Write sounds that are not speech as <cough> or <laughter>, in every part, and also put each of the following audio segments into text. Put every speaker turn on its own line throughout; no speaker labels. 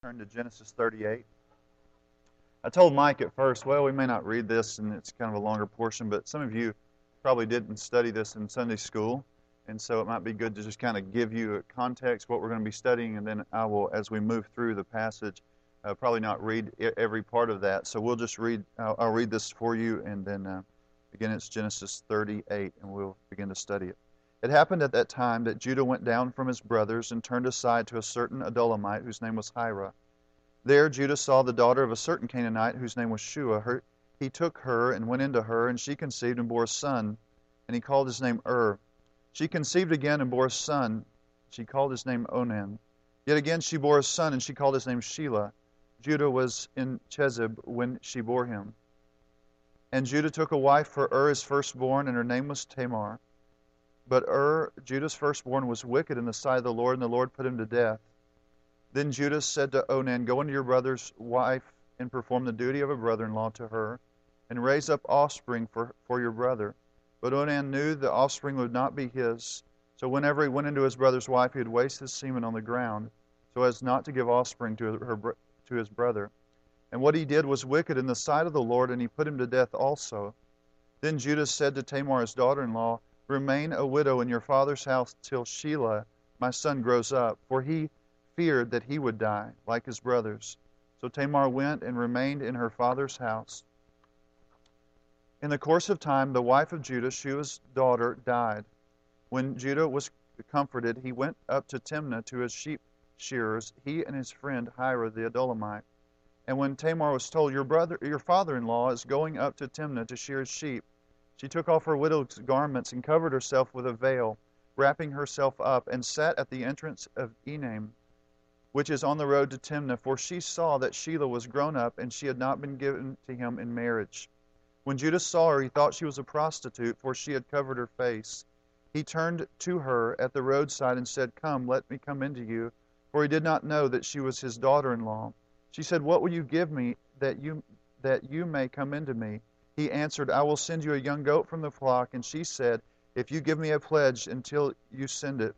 Turn to Genesis 38. I told Mike at first, well, we may not read this, and it's kind of a longer portion, but some of you probably didn't study this in Sunday school, and so it might be good to just kind of give you a context, what we're going to be studying, and then I will, as we move through the passage, uh, probably not read every part of that. So we'll just read, I'll, I'll read this for you, and then uh, again, it's Genesis 38, and we'll begin to study it. It happened at that time that Judah went down from his brothers and turned aside to a certain Adullamite whose name was Hira. There Judah saw the daughter of a certain Canaanite whose name was Shua. Her, he took her and went into her, and she conceived and bore a son, and he called his name Ur. She conceived again and bore a son. She called his name Onan. Yet again she bore a son, and she called his name Shelah. Judah was in Chezib when she bore him. And Judah took a wife for Ur his firstborn, and her name was Tamar. But Ur, Judah's firstborn, was wicked in the sight of the Lord, and the Lord put him to death. Then Judah said to Onan, Go unto your brother's wife and perform the duty of a brother in law to her, and raise up offspring for, for your brother. But Onan knew the offspring would not be his. So whenever he went into his brother's wife, he would waste his semen on the ground, so as not to give offspring to, her, to his brother. And what he did was wicked in the sight of the Lord, and he put him to death also. Then Judah said to Tamar, his daughter in law, Remain a widow in your father's house till Shelah, my son, grows up, for he feared that he would die, like his brothers. So Tamar went and remained in her father's house. In the course of time, the wife of Judah, Shua's daughter, died. When Judah was comforted, he went up to Timnah to his sheep shearers, he and his friend Hira the Adullamite. And when Tamar was told, Your brother, your father-in-law is going up to Timnah to shear his sheep, she took off her widow's garments and covered herself with a veil, wrapping herself up, and sat at the entrance of Enaim, which is on the road to Timnah, for she saw that Shelah was grown up, and she had not been given to him in marriage. When Judah saw her, he thought she was a prostitute, for she had covered her face. He turned to her at the roadside and said, Come, let me come into you, for he did not know that she was his daughter in law. She said, What will you give me that you that you may come into me? He answered, I will send you a young goat from the flock. And she said, If you give me a pledge until you send it.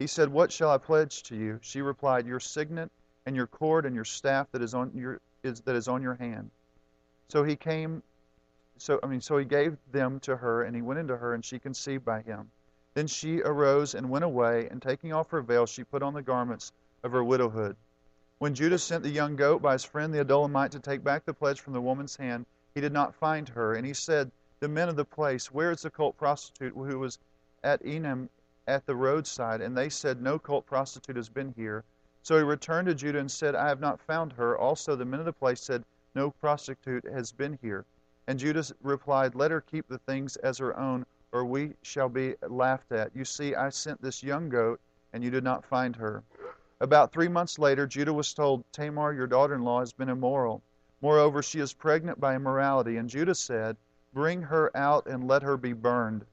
He said, What shall I pledge to you? She replied, Your signet and your cord and your staff that is on your is that is on your hand. So he came so I mean so he gave them to her and he went into her and she conceived by him. Then she arose and went away, and taking off her veil, she put on the garments of her widowhood. When Judah sent the young goat by his friend the Adullamite to take back the pledge from the woman's hand, he did not find her. And he said, The men of the place, where is the cult prostitute who was at Enaim at the roadside? And they said, No cult prostitute has been here. So he returned to Judah and said, I have not found her. Also the men of the place said, No prostitute has been here. And Judah replied, Let her keep the things as her own, or we shall be laughed at. You see, I sent this young goat, and you did not find her. About three months later, Judah was told, Tamar, your daughter in law, has been immoral. Moreover, she is pregnant by immorality. And Judah said, Bring her out and let her be burned.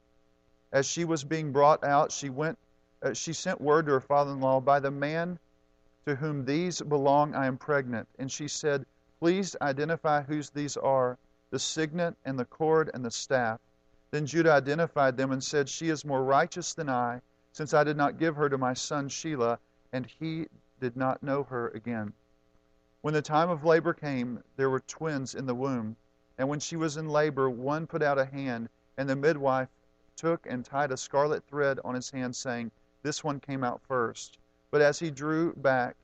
As she was being brought out, she went. Uh, she sent word to her father-in-law, By the man to whom these belong, I am pregnant. And she said, Please identify whose these are, the signet and the cord and the staff. Then Judah identified them and said, She is more righteous than I, since I did not give her to my son Shelah, and he did not know her again. When the time of labor came, there were twins in the womb. And when she was in labor, one put out a hand, and the midwife took and tied a scarlet thread on his hand, saying, This one came out first. But as he drew back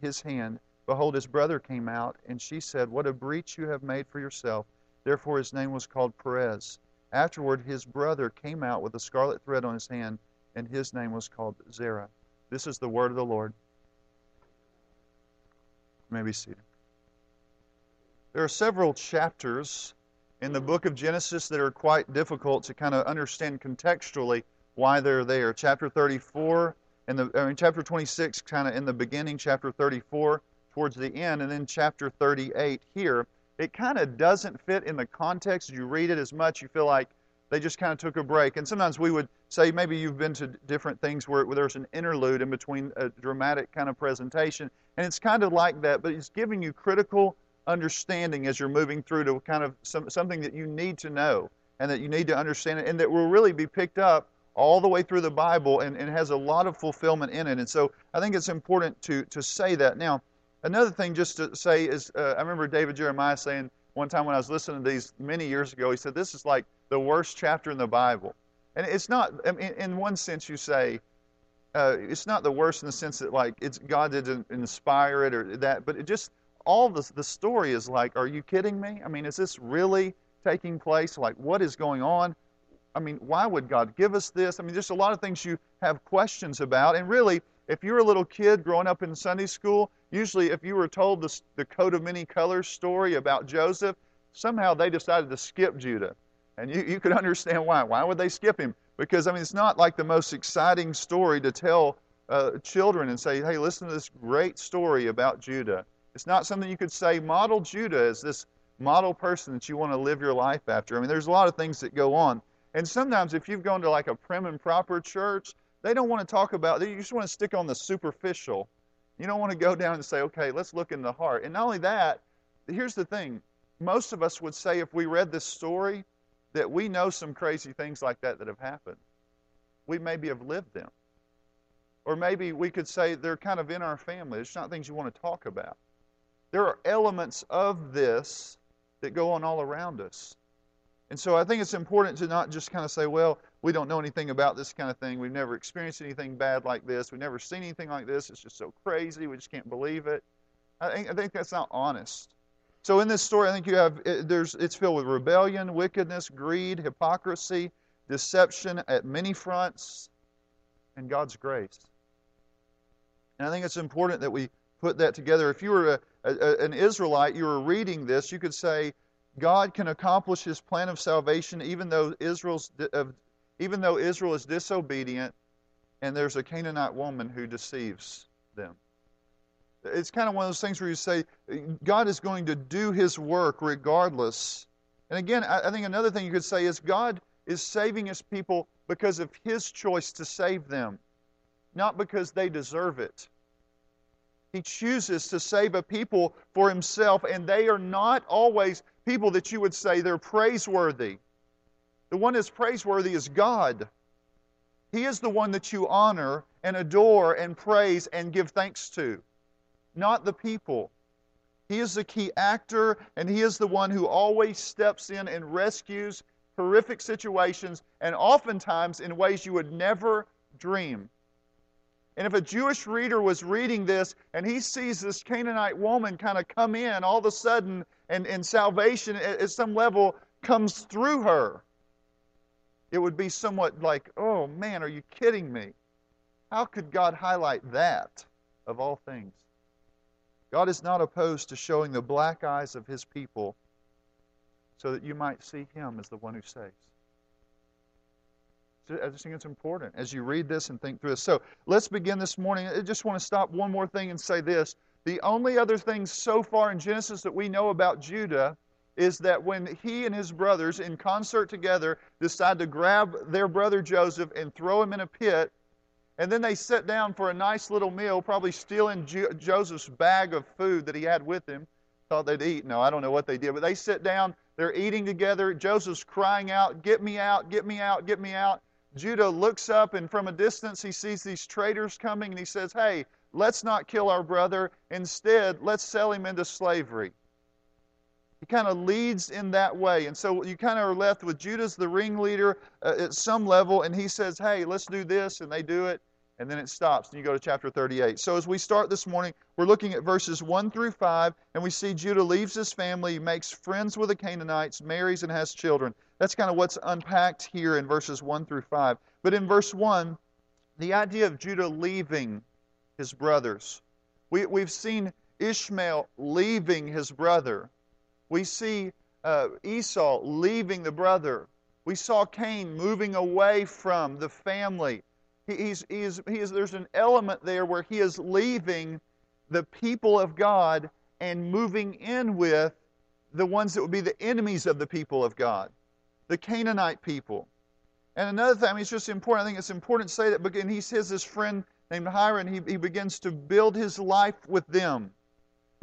his hand, behold, his brother came out, and she said, What a breach you have made for yourself. Therefore his name was called Perez. Afterward, his brother came out with a scarlet thread on his hand, and his name was called Zerah. This is the word of the Lord. May be seated. There are several chapters in the book of Genesis that are quite difficult to kind of understand contextually why they're there. Chapter 34 and the I mean, chapter 26 kind of in the beginning, chapter 34 towards the end, and then chapter 38 here. It kind of doesn't fit in the context. You read it as much, you feel like they just kind of took a break. And sometimes we would say maybe you've been to different things where, where there's an interlude in between a dramatic kind of presentation. And it's kind of like that, but it's giving you critical understanding as you're moving through to kind of some, something that you need to know and that you need to understand and that will really be picked up all the way through the Bible and, and has a lot of fulfillment in it. And so I think it's important to, to say that. Now, Another thing, just to say, is uh, I remember David Jeremiah saying one time when I was listening to these many years ago, he said, This is like the worst chapter in the Bible. And it's not, I mean, in one sense, you say, uh, it's not the worst in the sense that, like, it's God didn't inspire it or that, but it just, all the, the story is like, are you kidding me? I mean, is this really taking place? Like, what is going on? I mean, why would God give us this? I mean, there's a lot of things you have questions about. And really, if you're a little kid growing up in Sunday school, usually if you were told the, the coat of many colors story about Joseph, somehow they decided to skip Judah. And you, you could understand why. Why would they skip him? Because, I mean, it's not like the most exciting story to tell uh, children and say, hey, listen to this great story about Judah. It's not something you could say, model Judah as this model person that you want to live your life after. I mean, there's a lot of things that go on. And sometimes if you've gone to like a prim and proper church, they don't want to talk about, you just want to stick on the superficial. You don't want to go <laughs> down and say, okay, let's look in the heart. And not only that, here's the thing most of us would say if we read this story that we know some crazy things like that that have happened. We maybe have lived them. Or maybe we could say they're kind of in our family. It's not things you want to talk about. There are elements of this that go on all around us. And so I think it's important to not just kind of say, well, we don't know anything about this kind of thing. We've never experienced anything bad like this. We've never seen anything like this. It's just so crazy. We just can't believe it. I think, I think that's not honest. So in this story, I think you have there's it's filled with rebellion, wickedness, greed, hypocrisy, deception at many fronts, and God's grace. And I think it's important that we put that together. If you were a, a, an Israelite, you were reading this, you could say God can accomplish His plan of salvation even though Israel's even though Israel is disobedient, and there's a Canaanite woman who deceives them. It's kind of one of those things where you say, God is going to do his work regardless. And again, I think another thing you could say is God is saving his people because of his choice to save them, not because they deserve it. He chooses to save a people for himself, and they are not always people that you would say they're praiseworthy. The one that's praiseworthy is God. He is the one that you honor and adore and praise and give thanks to not the people. He is the key actor, and He is the one who always steps in and rescues horrific situations, and oftentimes in ways you would never dream. And if a Jewish reader was reading this and he sees this Canaanite woman kind of come in all of a sudden, and, and salvation at, at some level comes through her, it would be somewhat like, oh man, are you kidding me? How could God highlight that of all things? God is not opposed to showing the black eyes of his people so that you might see him as the one who saves. I just think it's important as you read this and think through this. So let's begin this morning. I just want to stop one more thing and say this. The only other thing so far in Genesis that we know about Judah is that when he and his brothers, in concert together, decide to grab their brother Joseph and throw him in a pit, and then they sit down for a nice little meal, probably stealing jo- Joseph's bag of food that he had with him. Thought they'd eat. No, I don't know what they did, but they sit down. They're eating together. Joseph's crying out, Get me out, get me out, get me out. Judah looks up, and from a distance, he sees these traders coming, and he says, Hey, let's not kill our brother. Instead, let's sell him into slavery. He kind of leads in that way. And so you kind of are left with Judah's the ringleader uh, at some level, and he says, Hey, let's do this, and they do it, and then it stops. And you go to chapter 38. So as we start this morning, we're looking at verses 1 through 5, and we see Judah leaves his family, makes friends with the Canaanites, marries, and has children. That's kind of what's unpacked here in verses 1 through 5. But in verse 1, the idea of Judah leaving his brothers. We, we've seen Ishmael leaving his brother. We see uh, Esau leaving the brother. We saw Cain moving away from the family. He, he's, he's, he is, there's an element there where he is leaving the people of God and moving in with the ones that would be the enemies of the people of God, the Canaanite people. And another thing, I mean, it's just important. I think it's important to say that. Again, he says his friend named Hiram, he, he begins to build his life with them.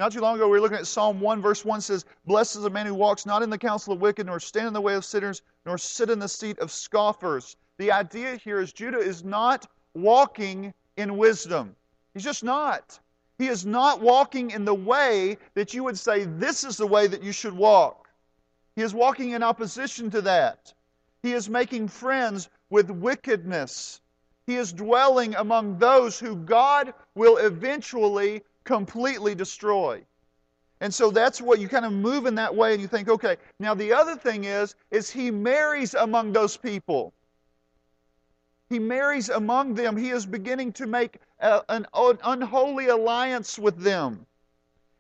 Not too long ago, we were looking at Psalm 1, verse 1 says, Blessed is the man who walks not in the counsel of wicked, nor stand in the way of sinners, nor sit in the seat of scoffers. The idea here is Judah is not walking in wisdom. He's just not. He is not walking in the way that you would say, this is the way that you should walk. He is walking in opposition to that. He is making friends with wickedness. He is dwelling among those who God will eventually completely destroy. And so that's what you kind of move in that way and you think, okay, now the other thing is, is he marries among those people. He marries among them. He is beginning to make a, an unholy alliance with them.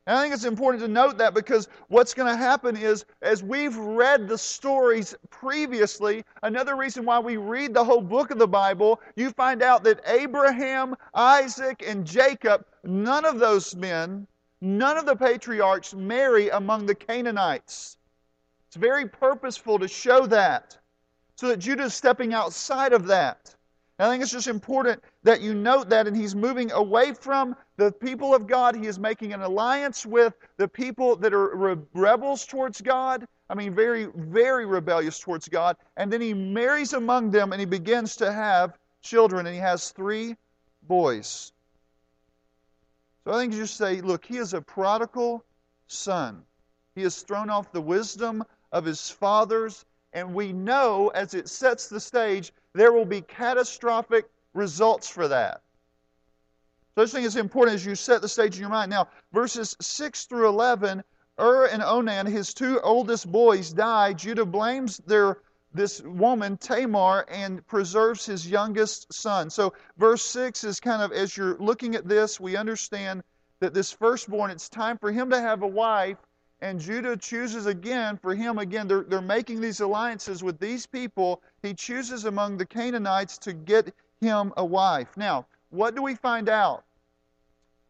And I think it's important to note that because what's going to happen is, as we've read the stories previously, another reason why we read the whole book of the Bible, you find out that Abraham, Isaac, and Jacob, none of those men, none of the patriarchs marry among the Canaanites. It's very purposeful to show that, so that Judah is stepping outside of that. And I think it's just important that you note that, and he's moving away from the people of God. He is making an alliance with the people that are re- rebels towards God. I mean, very, very rebellious towards God. And then he marries among them and he begins to have children, and he has three boys. So I think you just say, look, he is a prodigal son. He has thrown off the wisdom of his fathers, and we know as it sets the stage there will be catastrophic results for that. So this thing is important as you set the stage in your mind. Now, verses 6 through 11, Ur and Onan, his two oldest boys, die. Judah blames their this woman, Tamar, and preserves his youngest son. So, verse 6 is kind of, as you're looking at this, we understand that this firstborn, it's time for him to have a wife, and Judah chooses again for him, again, they're, they're making these alliances with these people. He chooses among the Canaanites to get him a wife. Now, what do we find out?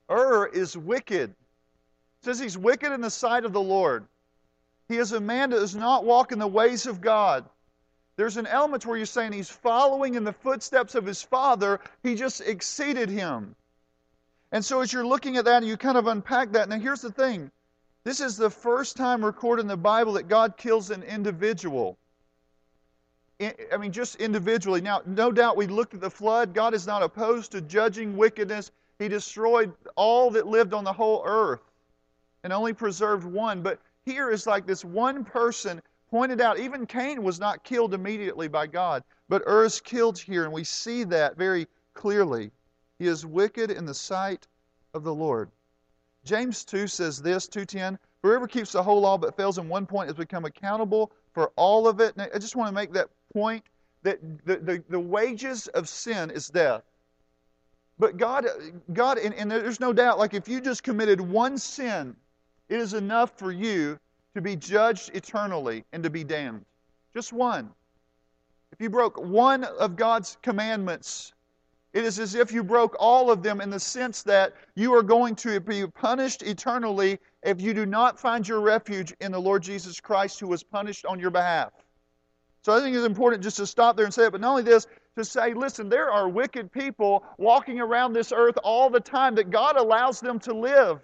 Ur is wicked. It says he's wicked in the sight of the Lord. He is a man that does not walk in the ways of God. There's an element where you're saying he's following in the footsteps of his father, he just exceeded him. And so as you're looking at that you kind of unpack that, now here's the thing this is the first time recorded in the Bible that God kills an individual. I mean, just individually. Now, no doubt we looked at the flood. God is not opposed to judging wickedness. He destroyed all that lived on the whole earth and only preserved one. But here is like this one person pointed out. Even Cain was not killed immediately by God, but Ur is killed here, and we see that very clearly. He is wicked in the sight of the Lord. James 2 says this, 210, whoever keeps the whole law but fails in one point has become accountable for all of it. I just want to make that point that the, the, the wages of sin is death. But God, God and, and there's no doubt, like if you just committed one sin, it is enough for you to be judged eternally and to be damned. Just one. If you broke one of God's commandments, it is as if you broke all of them in the sense that you are going to be punished eternally if you do not find your refuge in the Lord Jesus Christ who was punished on your behalf. So I think it's important just to stop there and say it, but not only this, to say, listen, there are wicked people walking around this earth all the time that God allows them to live.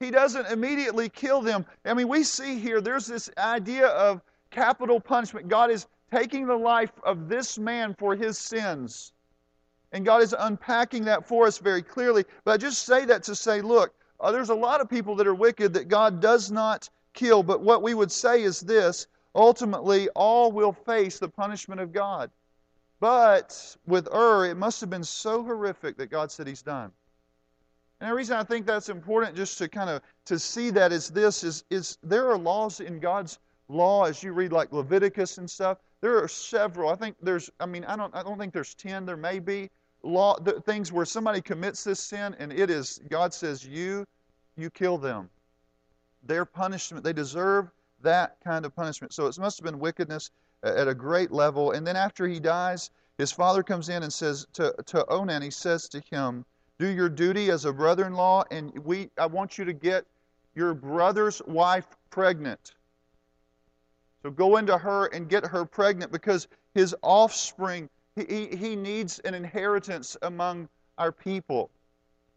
He doesn't immediately kill them. I mean, we see here there's this idea of capital punishment. God is taking the life of this man for his sins. And God is unpacking that for us very clearly. But I just say that to say, look, uh, there's a lot of people that are wicked that God does not kill. But what we would say is this ultimately, all will face the punishment of God. But with Ur, it must have been so horrific that God said he's done. And the reason I think that's important just to kind of to see that is this is, is there are laws in God's law as you read like Leviticus and stuff. There are several. I think there's I mean I don't I don't think there's 10 there may be law things where somebody commits this sin and it is God says you you kill them. Their punishment they deserve that kind of punishment. So it must have been wickedness at a great level. And then after he dies, his father comes in and says to, to Onan, he says to him, Do your duty as a brother in law, and we I want you to get your brother's wife pregnant. So go into her and get her pregnant because his offspring he, he needs an inheritance among our people.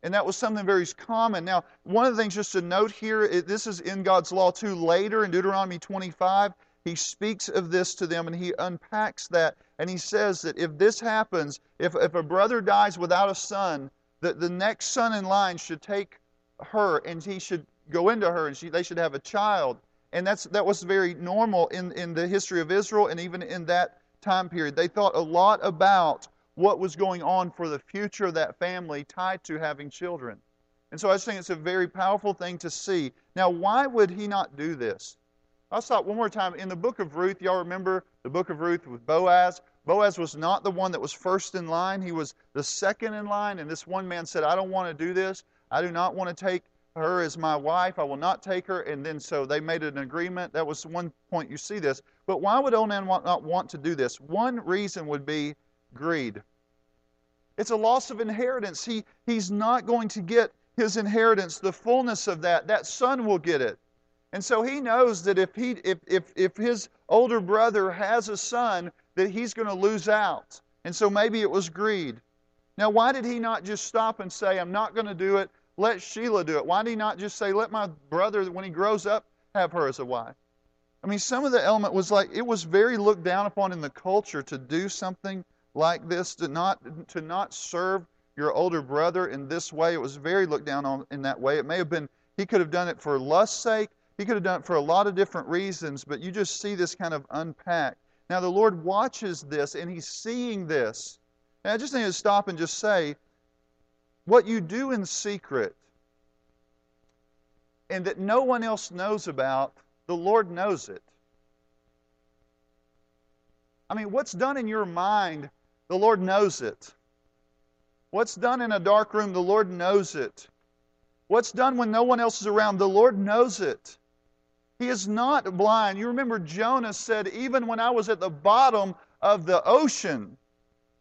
And that was something very common. Now, one of the things just to note here, this is in God's law too. Later in Deuteronomy 25, he speaks of this to them and he unpacks that. And he says that if this happens, if, if a brother dies without a son, the, the next son in line should take her and he should go into her and she, they should have a child. And that's, that was very normal in, in the history of Israel and even in that time period. They thought a lot about what was going on for the future of that family tied to having children. And so I just think it's a very powerful thing to see. Now, why would he not do this? I'll stop one more time. In the book of Ruth, y'all remember the book of Ruth with Boaz? Boaz was not the one that was first in line, he was the second in line. And this one man said, I don't want to do this. I do not want to take her as my wife. I will not take her. And then so they made an agreement. That was one point you see this. But why would Onan not want to do this? One reason would be greed. It's a loss of inheritance. He, he's not going to get his inheritance, the fullness of that. That son will get it. And so he knows that if, he, if, if, if his older brother has a son, that he's going to lose out. And so maybe it was greed. Now, why did he not just stop and say, I'm not going to do it? Let Shelah do it. Why did he not just say, let my brother, when he grows up, have her as a wife? I mean, some of the element was like, it was very looked down upon in the culture to do something like this, to not, to not serve your older brother in this way. It was very looked down on in that way. It may have been, he could have done it for lust's sake. He could have done it for a lot of different reasons, but you just see this kind of unpacked. Now, the Lord watches this and He's seeing this. And I just need to stop and just say what you do in secret and that no one else knows about, the Lord knows it. I mean, what's done in your mind, the Lord knows it. What's done in a dark room, the Lord knows it. What's done when no one else is around, the Lord knows it. He is not blind. You remember Jonah said, Even when I was at the bottom of the ocean,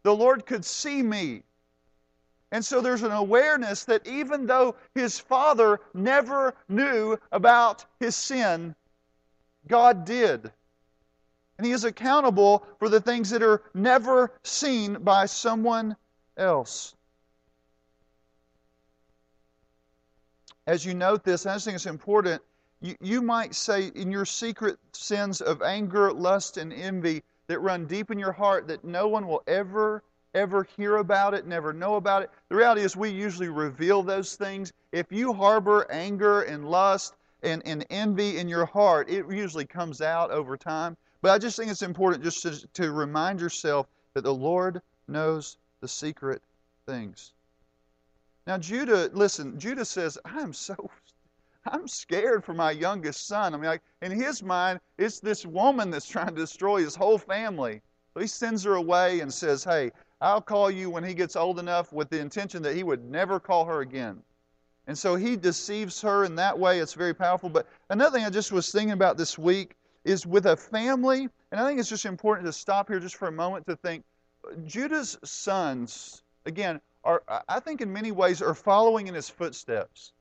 the Lord could see me. And so there's an awareness that even though his father never knew about his sin, God did. And he is accountable for the things that are never seen by someone else. As you note this, I think it's important you, you might say in your secret sins of anger, lust, and envy that run deep in your heart that no one will ever, ever hear about it, never know about it. The reality is, we usually reveal those things. If you harbor anger and lust and, and envy in your heart, it usually comes out over time. But I just think it's important just to, to remind yourself that the Lord knows the secret things. Now, Judah, listen, Judah says, I'm so I'm scared for my youngest son. I mean, like, in his mind, it's this woman that's trying to destroy his whole family. So he sends her away and says, Hey, I'll call you when he gets old enough with the intention that he would never call her again. And so he deceives her in that way. It's very powerful. But another thing I just was thinking about this week is with a family, and I think it's just important to stop here just for a moment to think Judah's sons, again, are, I think in many ways, are following in his footsteps.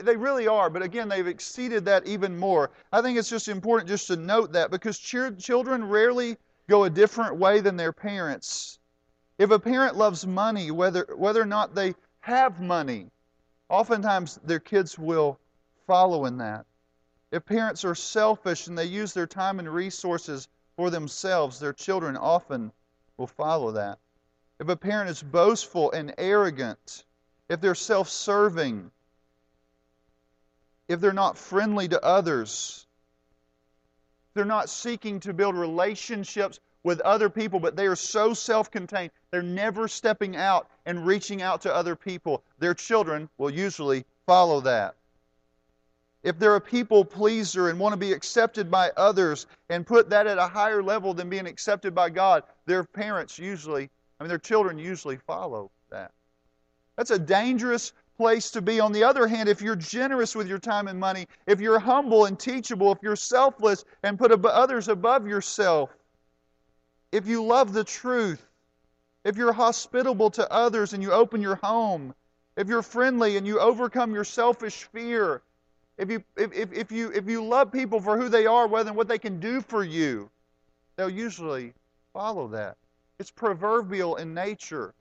They really are, but again, they've exceeded that even more. I think it's just important just to note that because children rarely go a different way than their parents. If a parent loves money, whether, whether or not they have money, oftentimes their kids will follow in that. If parents are selfish and they use their time and resources for themselves, their children often will follow that. If a parent is boastful and arrogant, if they're self serving, if they're not friendly to others, they're not seeking to build relationships with other people, but they are so self contained, they're never stepping out and reaching out to other people. Their children will usually follow that. If they're a people pleaser and want to be accepted by others and put that at a higher level than being accepted by God, their parents usually, I mean, their children usually follow that. That's a dangerous place to be. On the other hand, if you're generous with your time and money, if you're humble and teachable, if you're selfless and put others above yourself, if you love the truth, if you're hospitable to others and you open your home, if you're friendly and you overcome your selfish fear, if you, if, if, you, if you love people for who they are rather than what they can do for you, they'll usually follow that. It's proverbial in nature.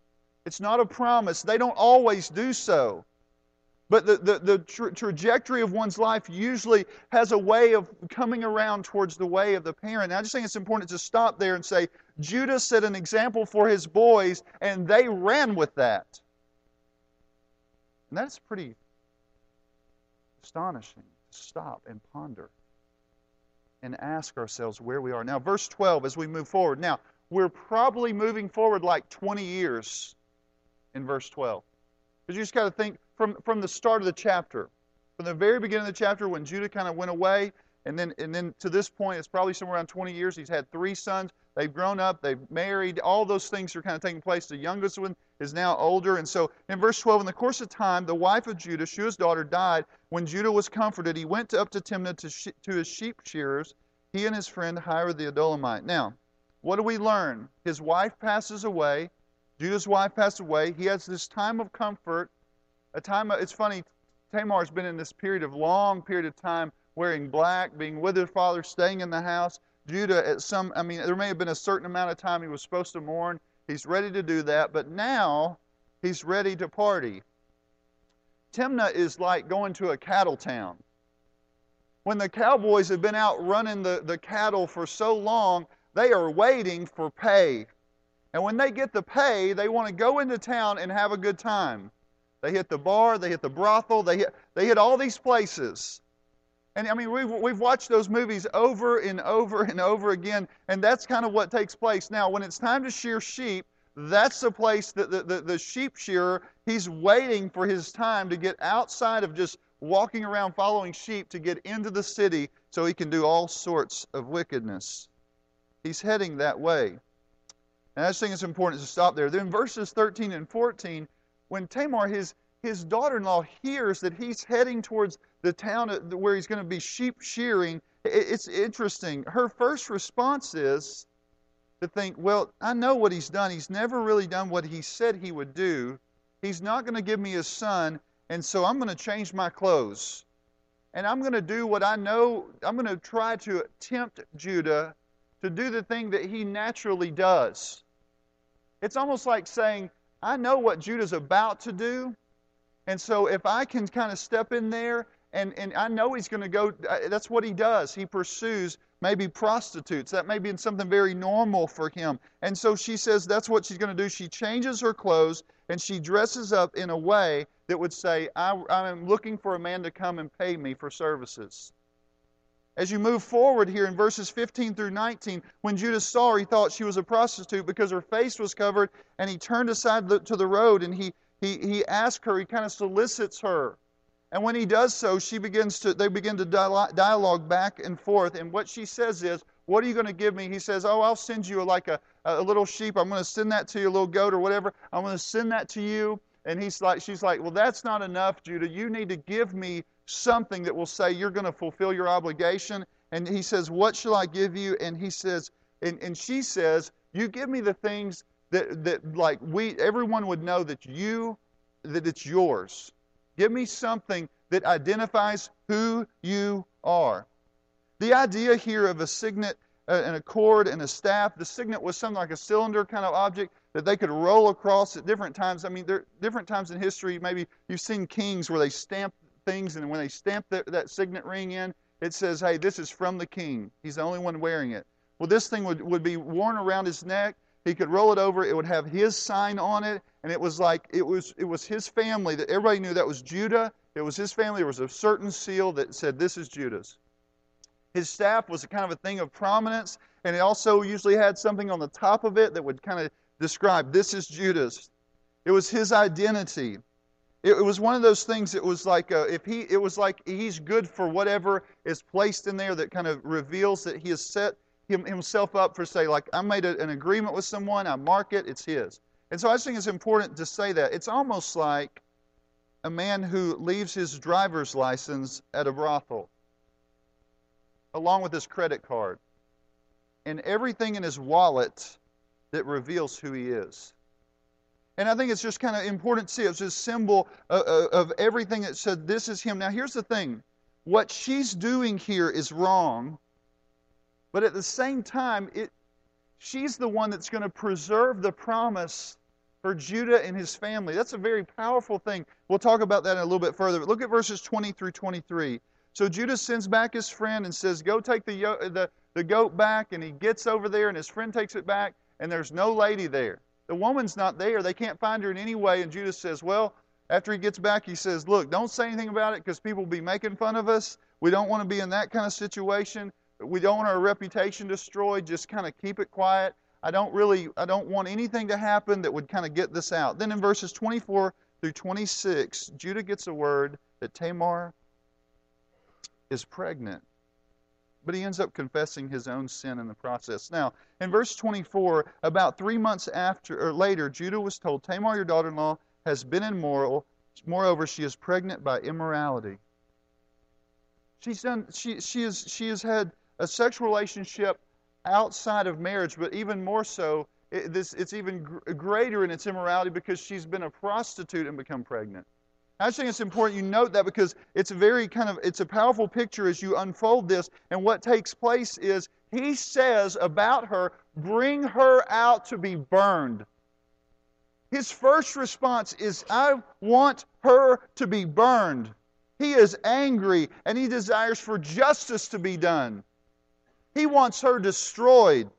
It's not a promise. They don't always do so. But the, the, the tra- trajectory of one's life usually has a way of coming around towards the way of the parent. And I just think it's important to stop there and say, Judah set an example for his boys, and they ran with that. And that's pretty astonishing to stop and ponder and ask ourselves where we are. Now, verse 12, as we move forward. Now, we're probably moving forward like 20 years in verse 12. Because you just got to think from, from the start of the chapter, from the very beginning of the chapter when Judah kind of went away, and then, and then to this point, it's probably somewhere around 20 years. He's had three sons. They've grown up. They've married. All those things are kind of taking place. The youngest one is now older. And so in verse 12, in the course of time, the wife of Judah, Shua's daughter, died. When Judah was comforted, he went up to Timnah to, to his sheep shearers, he and his friend Hira the Adullamite. Now, what do we learn? His wife passes away. Judah's wife passed away. He has this time of comfort. A time, of, it's funny, Tamar's been in this period of long period of time wearing black, being with her father, staying in the house. Judah, at some, I mean, there may have been a certain amount of time he was supposed to mourn. He's ready to do that, but now he's ready to party. Timnah is like going to a cattle town. When the cowboys have been out running the, the cattle for so long, they are waiting for pay. And when they get the pay, they want to go into town and have a good time. They hit the bar, they hit the brothel, they hit, they hit all these places. And I mean, we've, we've watched those movies over and over and over again, and that's kind of what takes place. Now, when it's time to shear sheep, that's the place that the, the, the sheep shearer, he's waiting for his time to get outside of just walking around following sheep to get into the city so he can do all sorts of wickedness. He's heading that way. And I just think it's important to stop there. Then verses 13 and 14, when Tamar, his, his daughter in law, hears that he's heading towards the town where he's going to be sheep shearing, it's interesting. Her first response is to think, well, I know what he's done. He's never really done what he said he would do. He's not going to give me his son, and so I'm going to change my clothes. And I'm going to do what I know, I'm going to try to tempt Judah to do the thing that he naturally does. It's almost like saying, I know what Judah's about to do, and so if I can kind of step in there and, and I know he's going to go, uh, that's what he does. He pursues maybe prostitutes. That may be something very normal for him. And so she says that's what she's going to do. She changes her clothes and she dresses up in a way that would say, I, I'm looking for a man to come and pay me for services. As you move forward here in verses 15 through 19, when Judah saw her, he thought she was a prostitute because her face was covered, and he turned aside to the road and he, he, he asked her, he kind of solicits her. And when he does so, she begins to, they begin to dialogue back and forth. And what she says is, What are you going to give me? He says, Oh, I'll send you like a, a little sheep. I'm going to send that to you, a little goat or whatever. I'm going to send that to you. And he's like, she's like, Well, that's not enough, Judah. You need to give me something that will say you're going to fulfill your obligation. And he says, What shall I give you? And he says, and, and she says, You give me the things that, that like we everyone would know that you that it's yours. Give me something that identifies who you are. The idea here of a signet uh, and a cord and a staff, the signet was something like a cylinder kind of object that they could roll across at different times. I mean, there different times in history. Maybe you've seen kings where they stamp things, and when they stamp that, that signet ring in, it says, "Hey, this is from the king. He's the only one wearing it." Well, this thing would, would be worn around his neck. He could roll it over. It would have his sign on it, and it was like it was it was his family that everybody knew that was Judah. It was his family. There was a certain seal that said, "This is Judah's." His staff was a kind of a thing of prominence, and it also usually had something on the top of it that would kind of describe, "This is Judah's." It was his identity. It, it was one of those things. It was like uh, if he, it was like he's good for whatever is placed in there that kind of reveals that he is set him, himself up for, say, like, I made a, an agreement with someone, I mark it, it's his. And so I think it's important to say that. It's almost like a man who leaves his driver's license at a brothel along with his credit card and everything in his wallet that reveals who he is. And I think it's just kind of important to see. It's a symbol of everything that said, This is him. Now, here's the thing what she's doing here is wrong, but at the same time, it, she's the one that's going to preserve the promise for Judah and his family. That's a very powerful thing. We'll talk about that a little bit further. But look at verses 20 through 23. So Judah sends back his friend and says, Go take the, the, the goat back. And he gets over there, and his friend takes it back, and there's no lady there. The woman's not there. They can't find her in any way. And Judah says, Well, after he gets back, he says, Look, don't say anything about it because people will be making fun of us. We don't want to be in that kind of situation. We don't want our reputation destroyed. Just kind of keep it quiet. I don't really, I don't want anything to happen that would kind of get this out. Then in verses 24 through 26, Judah gets a word that Tamar is pregnant. But he ends up confessing his own sin in the process. Now, in verse 24, about three months after or later, Judah was told, Tamar, your daughter-in-law, has been immoral. Moreover, she is pregnant by immorality. She's done. She she is she has had a sexual relationship outside of marriage, but even more so, it, this it's even gr- greater in its immorality because she's been a prostitute and become pregnant. I think it's important you note that because it's a very kind of it's a powerful picture as you unfold this. And what takes place is he says about her, bring her out to be burned. His first response is, I want her to be burned. He is angry and he desires for justice to be done. He wants her destroyed.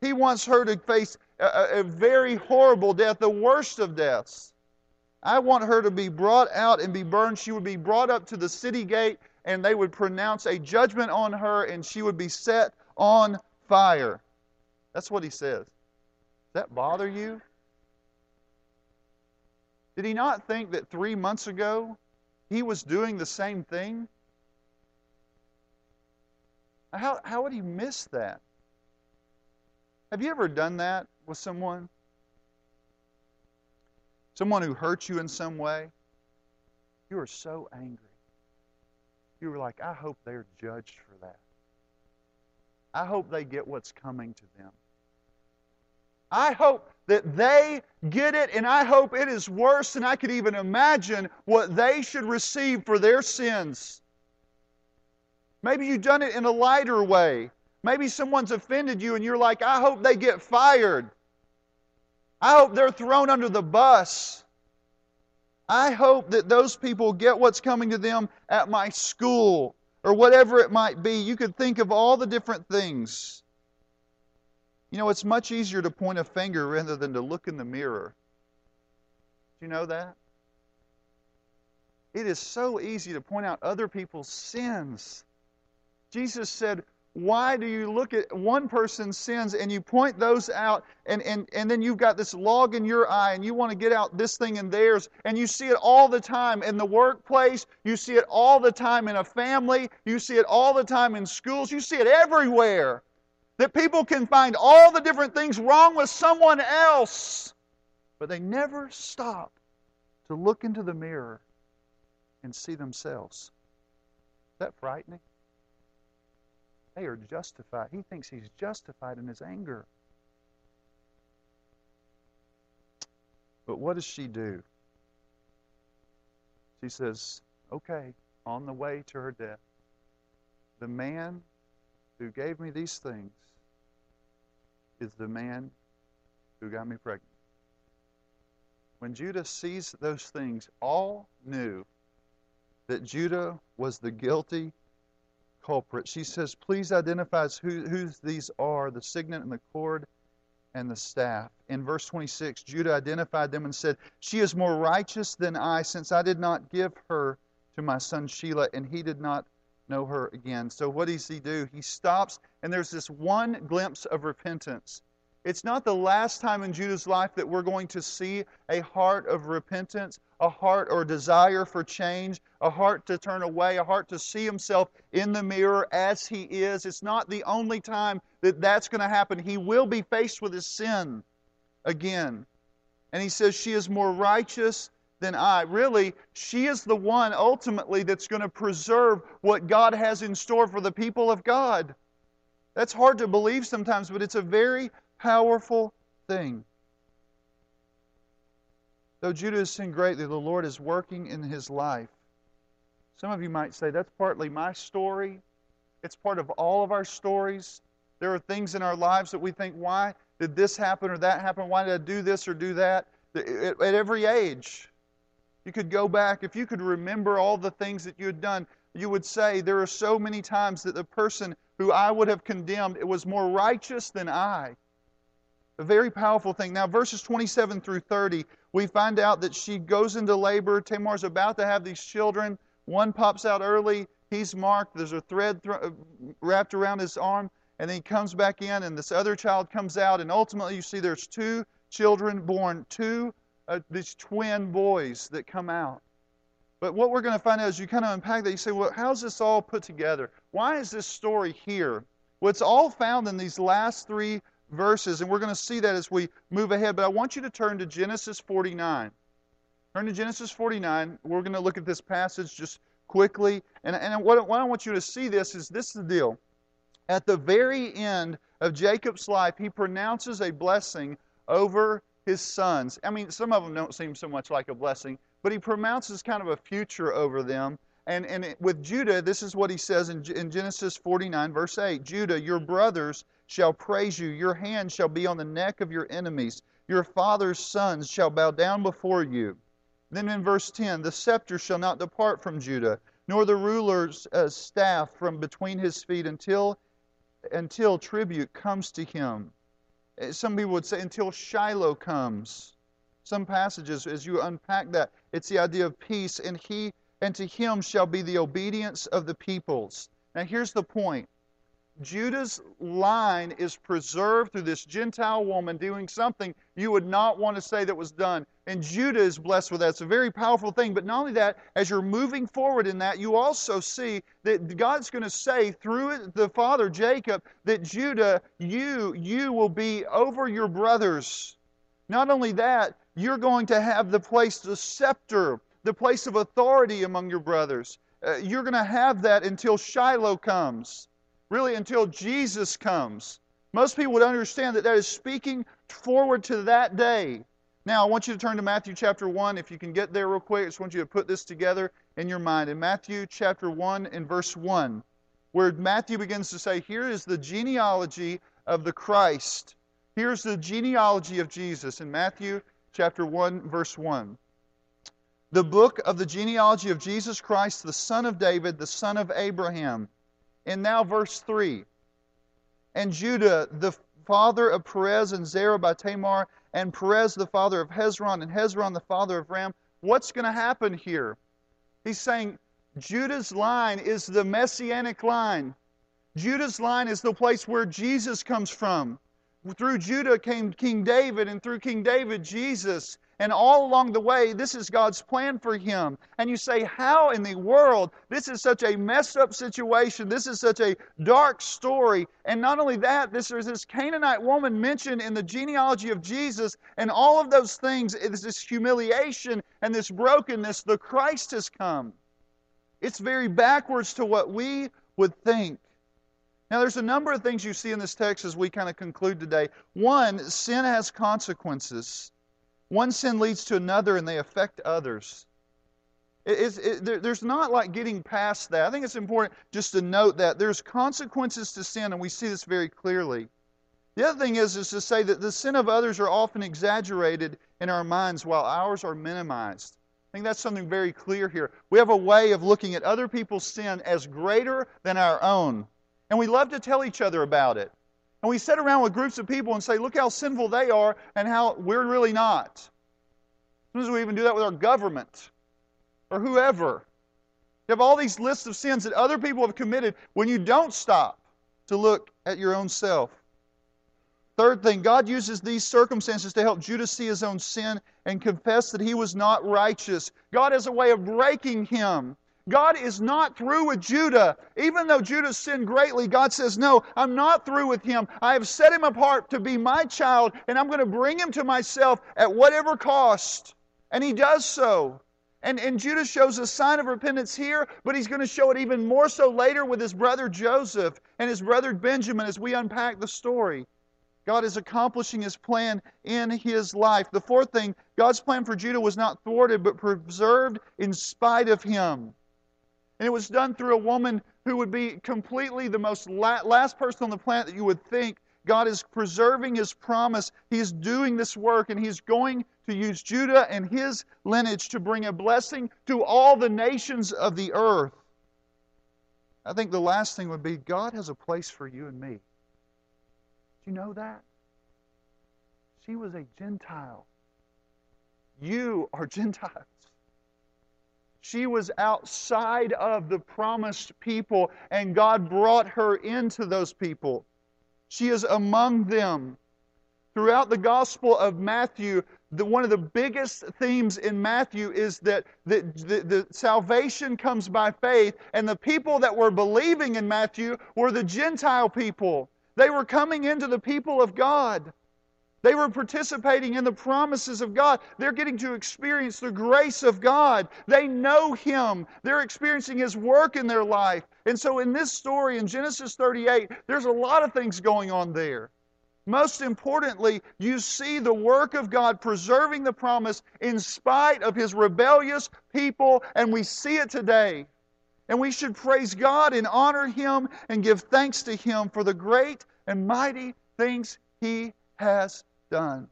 He wants her to face a, a, very horrible death, the worst of deaths. I want her to be brought out and be burned. She would be brought up to the city gate, and they would pronounce a judgment on her, and she would be set on fire. That's what he says. Does that bother you? Did he not think that three months ago he was doing the same thing? How, how would he miss that? Have you ever done that with someone? someone who hurt you in some way, you were so angry. You were like, I hope they're judged for that. I hope they get what's coming to them. I hope that they get it, and I hope it is worse than I could even imagine what they should receive for their sins. Maybe you've done it in a lighter way. Maybe someone's offended you, and you're like, I hope they get fired. I hope they're thrown under the bus. I hope that those people get what's coming to them at my school or whatever it might be. You could think of all the different things. You know, it's much easier to point a finger rather than to look in the mirror. Do you know that? It is so easy to point out other people's sins. Jesus said, why do you look at one person's sins and you point those out and, and, and then you've got this log in your eye and you want to get out this thing in theirs and you see it all the time in the workplace you see it all the time in a family you see it all the time in schools you see it everywhere that people can find all the different things wrong with someone else but they never stop to look into the mirror and see themselves. Is that frightening they are justified. He thinks he's justified in his anger. But what does she do? She says, Okay, on the way to her death, the man who gave me these things is the man who got me pregnant. When Judah sees those things, all knew that Judah was the guilty culprit. She says, Please identify who, who these are the signet and the cord and the staff. In verse 26, Judah identified them and said, She is more righteous than I, since I did not give her to my son Shelah, and he did not know her again. So what does he do? He stops, and there's this one glimpse of repentance. It's not the last time in Judah's life that we're going to see a heart of repentance, a heart or desire for change, a heart to turn away, a heart to see himself in the mirror as he is. It's not the only time that that's going to happen. He will be faced with his sin again. And he says, She is more righteous than I. Really, she is the one ultimately that's going to preserve what God has in store for the people of God. That's hard to believe sometimes, but it's a very powerful thing. Though Judah has sinned greatly, the Lord is working in his life. Some of you might say, that's partly my story. It's part of all of our stories. There are things in our lives that we think, why did this happen or that happen? Why did I do this or do that? At every age, you could go back. If you could remember all the things that you had done, you would say, there are so many times that the person who I would have condemned was more righteous than I. A very powerful thing. Now, verses 27 through 30, we find out that she goes into labor. Tamar's about to have these children. One pops out early. He's marked. There's a thread th- uh, wrapped around his arm. And then he comes back in, and this other child comes out. And ultimately, you see there's two children born, two uh, these twin boys that come out. But what we're going to find out is you kind of unpack that. You say, well, how's this all put together? Why is this story here? Well, it's all found in these last three verses, and we're going to see that as we move ahead. But I want you to turn to Genesis 49. Turn to Genesis 49. We're going to look at this passage just quickly. And, and what, what I want you to see this is this is the deal. At the very end of Jacob's life, he pronounces a blessing over his sons. I mean, some of them don't seem so much like a blessing, but he pronounces kind of a future over them. And, and with Judah, this is what he says in, in Genesis 49, verse 8 Judah, your brothers shall praise you, your hand shall be on the neck of your enemies, your father's sons shall bow down before you. Then in verse 10, the scepter shall not depart from Judah, nor the ruler's uh, staff from between his feet until, until tribute comes to him. Uh, some people would say until Shiloh comes. Some passages, as you unpack that, it's the idea of peace, and he and to him shall be the obedience of the peoples. Now here's the point. Judah's line is preserved through this Gentile woman doing something you would not want to say that was done. And Judah is blessed with that. It's a very powerful thing. But not only that, as you're moving forward in that, you also see that God's going to say through the father Jacob that Judah, you, you will be over your brothers. Not only that, you're going to have the place, the scepter, the place of authority among your brothers. Uh, you're going to have that until Shiloh comes really until Jesus comes. Most people would understand that that is speaking forward to that day. Now, I want you to turn to Matthew chapter 1. If you can get there real quick, I just want you to put this together in your mind. In Matthew chapter 1 and verse 1, where Matthew begins to say, Here is the genealogy of the Christ. Here's the genealogy of Jesus in Matthew chapter 1, verse 1. The book of the genealogy of Jesus Christ, the son of David, the son of Abraham. And now, verse 3. And Judah, the father of Perez and Zerah by Tamar, and Perez, the father of Hezron, and Hezron, the father of Ram. What's going to happen here? He's saying Judah's line is the messianic line. Judah's line is the place where Jesus comes from. Through Judah came King David, and through King David, Jesus. And all along the way, this is God's plan for him. And you say, How in the world? This is such a messed up situation. This is such a dark story. And not only that, this, there's this Canaanite woman mentioned in the genealogy of Jesus, and all of those things, is this humiliation and this brokenness. The Christ has come. It's very backwards to what we would think. Now, there's a number of things you see in this text as we kind of conclude today. One, sin has consequences. One sin leads to another and they affect others. It, it, there, there's not like getting past that. I think it's important just to note that there's consequences to sin, and we see this very clearly. The other thing is, is to say that the sin of others are often exaggerated in our minds while ours are minimized. I think that's something very clear here. We have a way of looking at other people's sin as greater than our own. And we love to tell each other about it. And we sit around with groups of people and say, look how sinful they are and how we're really not. Sometimes we even do that with our government or whoever. You have all these lists of sins that other people have committed when you don't stop to look at your own self. Third thing, God uses these circumstances to help Judah see his own sin and confess that he was not righteous. God has a way of breaking him God is not through with Judah. Even though Judah sinned greatly, God says, No, I'm not through with him. I have set him apart to be my child, and I'm going to bring him to myself at whatever cost. And he does so. And, and Judah shows a sign of repentance here, but he's going to show it even more so later with his brother Joseph and his brother Benjamin as we unpack the story. God is accomplishing his plan in his life. The fourth thing, God's plan for Judah was not thwarted, but preserved in spite of him. And it was done through a woman who would be completely the most la- last person on the planet that you would think. God is preserving his promise. He's doing this work, and he's going to use Judah and his lineage to bring a blessing to all the nations of the earth. I think the last thing would be God has a place for you and me. Do you know that? She was a Gentile. You are <laughs> Gentiles. She was outside of the promised people, and God brought her into those people. She is among them. Throughout the Gospel of Matthew, the, one of the biggest themes in Matthew is that the, the, the, salvation comes by faith, and the people that were believing in Matthew were the Gentile people. They were coming into the people of God. They were participating in the promises of God. They're getting to experience the grace of God. They know Him. They're experiencing His work in their life. And so, in this story in Genesis 38, there's a lot of things going on there. Most importantly, you see the work of God preserving the promise in spite of His rebellious people, and we see it today. And we should praise God and honor Him and give thanks to Him for the great and mighty things He has done,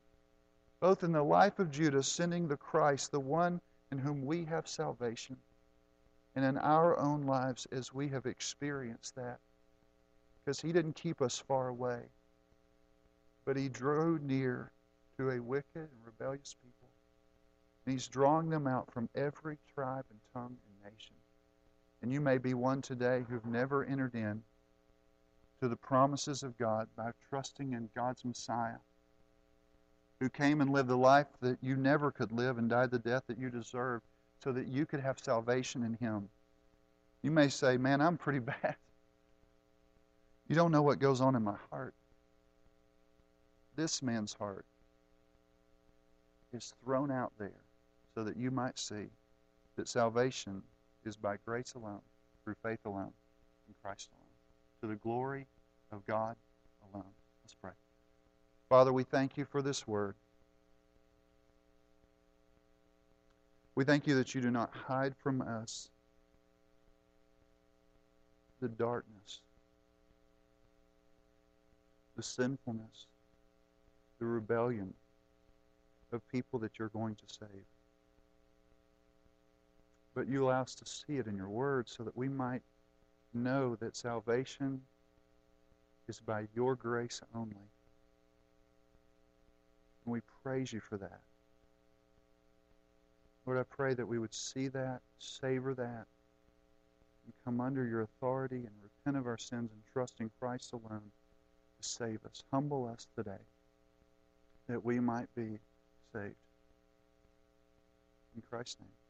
both in the life of Judah, sending the Christ, the one in whom we have salvation, and in our own lives as we have experienced that. Because He didn't keep us far away, but He drew near to a wicked and rebellious people. And He's drawing them out from every tribe and tongue and nation. And you may be one today who've never entered in to the promises of God by trusting in God's Messiah who came and lived the life that you never could live and died the death that you deserved so that you could have salvation in Him. You may say, Man, I'm pretty <laughs> bad. You don't know what goes on in my heart. This man's heart is thrown out there so that you might see that salvation is by grace alone, through faith alone, in Christ alone, to the glory of God alone. Let's pray. Father, we thank you for this word. We thank you that you do not hide from us the darkness, the sinfulness, the rebellion of people that you're going to save. But you allow us to see it in your word so that we might know that salvation is by your grace only. And we praise you for that. Lord, I pray that we would see that, savor that, and come under your authority and repent of our sins and trust in Christ alone to save us. Humble us today that we might be saved. In Christ's name.